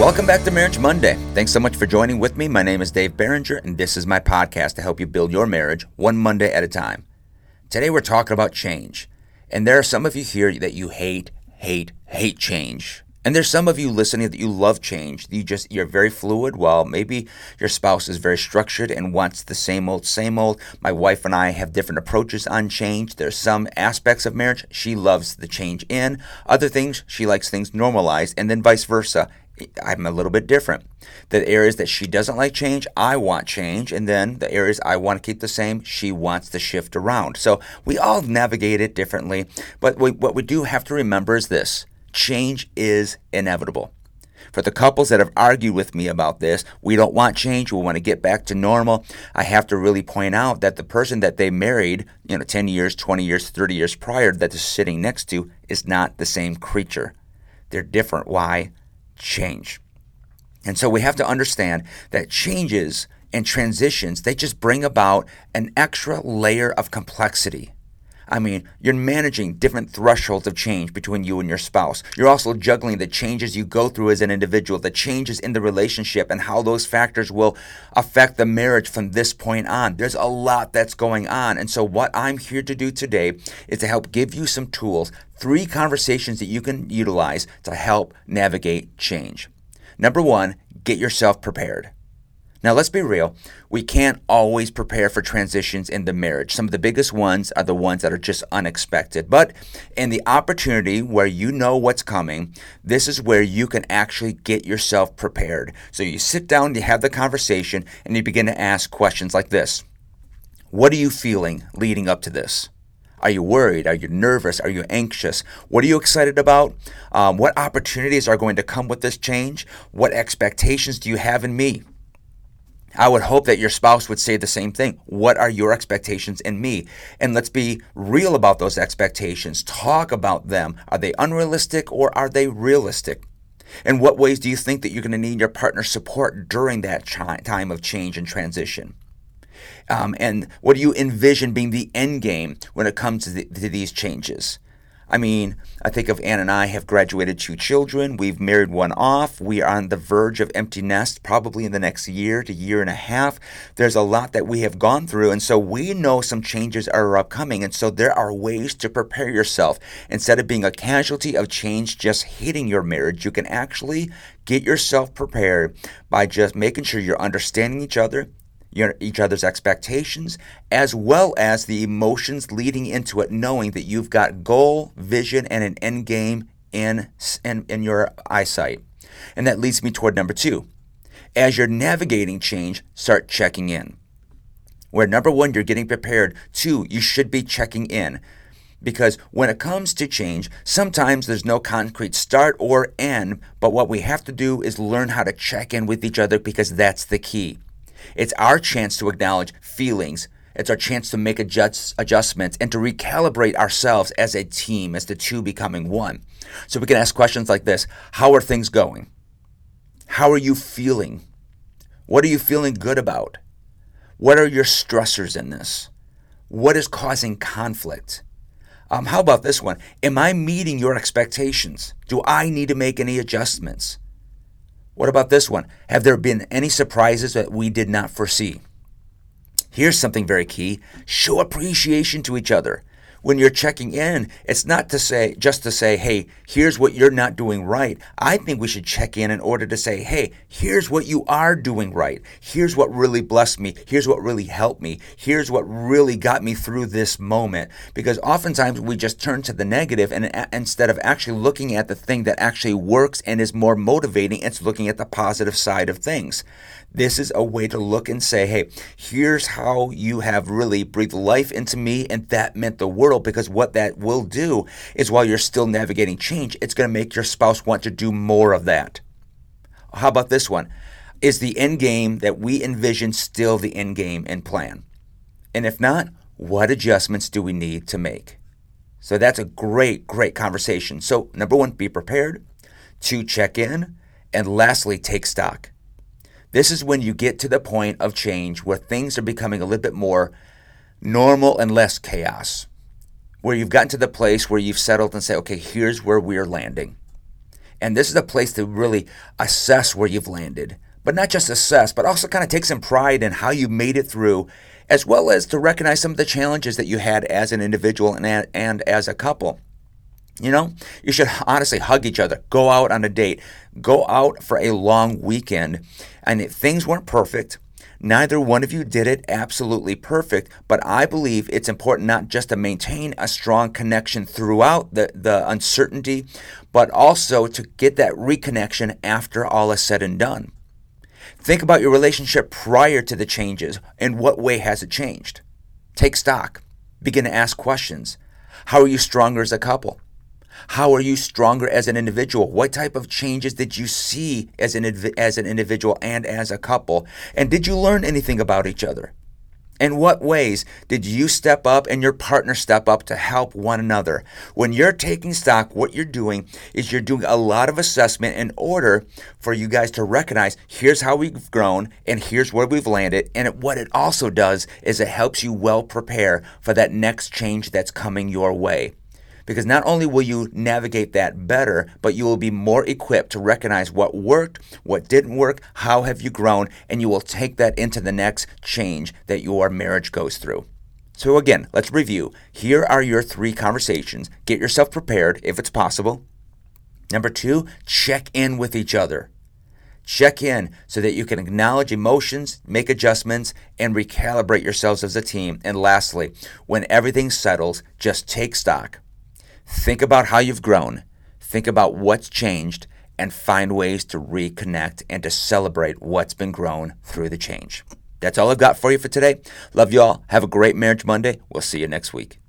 Welcome back to Marriage Monday. Thanks so much for joining with me. My name is Dave Barringer, and this is my podcast to help you build your marriage one Monday at a time. Today we're talking about change. And there are some of you here that you hate, hate, hate change. And there's some of you listening that you love change. You just you're very fluid. While maybe your spouse is very structured and wants the same old, same old. My wife and I have different approaches on change. There's some aspects of marriage she loves the change in. Other things she likes things normalized, and then vice versa. I'm a little bit different. The areas that she doesn't like change, I want change. And then the areas I want to keep the same, she wants to shift around. So we all navigate it differently. But we, what we do have to remember is this change is inevitable. For the couples that have argued with me about this, we don't want change, we want to get back to normal. I have to really point out that the person that they married, you know, 10 years, 20 years, 30 years prior that they're sitting next to is not the same creature. They're different. Why? Change. And so we have to understand that changes and transitions, they just bring about an extra layer of complexity. I mean, you're managing different thresholds of change between you and your spouse. You're also juggling the changes you go through as an individual, the changes in the relationship, and how those factors will affect the marriage from this point on. There's a lot that's going on. And so, what I'm here to do today is to help give you some tools, three conversations that you can utilize to help navigate change. Number one, get yourself prepared. Now, let's be real. We can't always prepare for transitions in the marriage. Some of the biggest ones are the ones that are just unexpected. But in the opportunity where you know what's coming, this is where you can actually get yourself prepared. So you sit down, you have the conversation, and you begin to ask questions like this What are you feeling leading up to this? Are you worried? Are you nervous? Are you anxious? What are you excited about? Um, what opportunities are going to come with this change? What expectations do you have in me? I would hope that your spouse would say the same thing. What are your expectations in me? And let's be real about those expectations. Talk about them. Are they unrealistic or are they realistic? In what ways do you think that you're going to need your partner's support during that time of change and transition? Um, and what do you envision being the end game when it comes to, the, to these changes? I mean, I think of Ann and I have graduated two children. We've married one off. We are on the verge of empty nest probably in the next year to year and a half. There's a lot that we have gone through. And so we know some changes are upcoming. And so there are ways to prepare yourself. Instead of being a casualty of change just hitting your marriage, you can actually get yourself prepared by just making sure you're understanding each other, your, each other's expectations, as well as the emotions leading into it, knowing that you've got goal, vision, and an end game in, in, in your eyesight. And that leads me toward number two. As you're navigating change, start checking in. Where number one, you're getting prepared. Two, you should be checking in. Because when it comes to change, sometimes there's no concrete start or end, but what we have to do is learn how to check in with each other because that's the key. It's our chance to acknowledge feelings. It's our chance to make adjust, adjustments and to recalibrate ourselves as a team, as the two becoming one. So we can ask questions like this How are things going? How are you feeling? What are you feeling good about? What are your stressors in this? What is causing conflict? Um, how about this one? Am I meeting your expectations? Do I need to make any adjustments? What about this one? Have there been any surprises that we did not foresee? Here's something very key show appreciation to each other when you're checking in, it's not to say just to say, "Hey, here's what you're not doing right." I think we should check in in order to say, "Hey, here's what you are doing right. Here's what really blessed me. Here's what really helped me. Here's what really got me through this moment." Because oftentimes we just turn to the negative and instead of actually looking at the thing that actually works and is more motivating, it's looking at the positive side of things. This is a way to look and say, hey, here's how you have really breathed life into me, and that meant the world because what that will do is while you're still navigating change, it's going to make your spouse want to do more of that. How about this one? Is the end game that we envision still the end game and plan? And if not, what adjustments do we need to make? So that's a great, great conversation. So, number one, be prepared. Two, check in. And lastly, take stock. This is when you get to the point of change where things are becoming a little bit more normal and less chaos. Where you've gotten to the place where you've settled and say, okay, here's where we're landing. And this is a place to really assess where you've landed. But not just assess, but also kind of take some pride in how you made it through, as well as to recognize some of the challenges that you had as an individual and, and as a couple. You know, you should honestly hug each other, go out on a date, go out for a long weekend. And if things weren't perfect, neither one of you did it absolutely perfect, but I believe it's important not just to maintain a strong connection throughout the, the uncertainty, but also to get that reconnection after all is said and done. Think about your relationship prior to the changes. In what way has it changed? Take stock. Begin to ask questions. How are you stronger as a couple? How are you stronger as an individual? What type of changes did you see as an as an individual and as a couple? And did you learn anything about each other? In what ways did you step up and your partner step up to help one another? When you're taking stock, what you're doing is you're doing a lot of assessment in order for you guys to recognize here's how we've grown and here's where we've landed. And what it also does is it helps you well prepare for that next change that's coming your way because not only will you navigate that better, but you will be more equipped to recognize what worked, what didn't work, how have you grown, and you will take that into the next change that your marriage goes through. So, again, let's review. Here are your three conversations. Get yourself prepared if it's possible. Number two, check in with each other. Check in so that you can acknowledge emotions, make adjustments, and recalibrate yourselves as a team. And lastly, when everything settles, just take stock. Think about how you've grown, think about what's changed, and find ways to reconnect and to celebrate what's been grown through the change. That's all I've got for you for today. Love you all. Have a great Marriage Monday. We'll see you next week.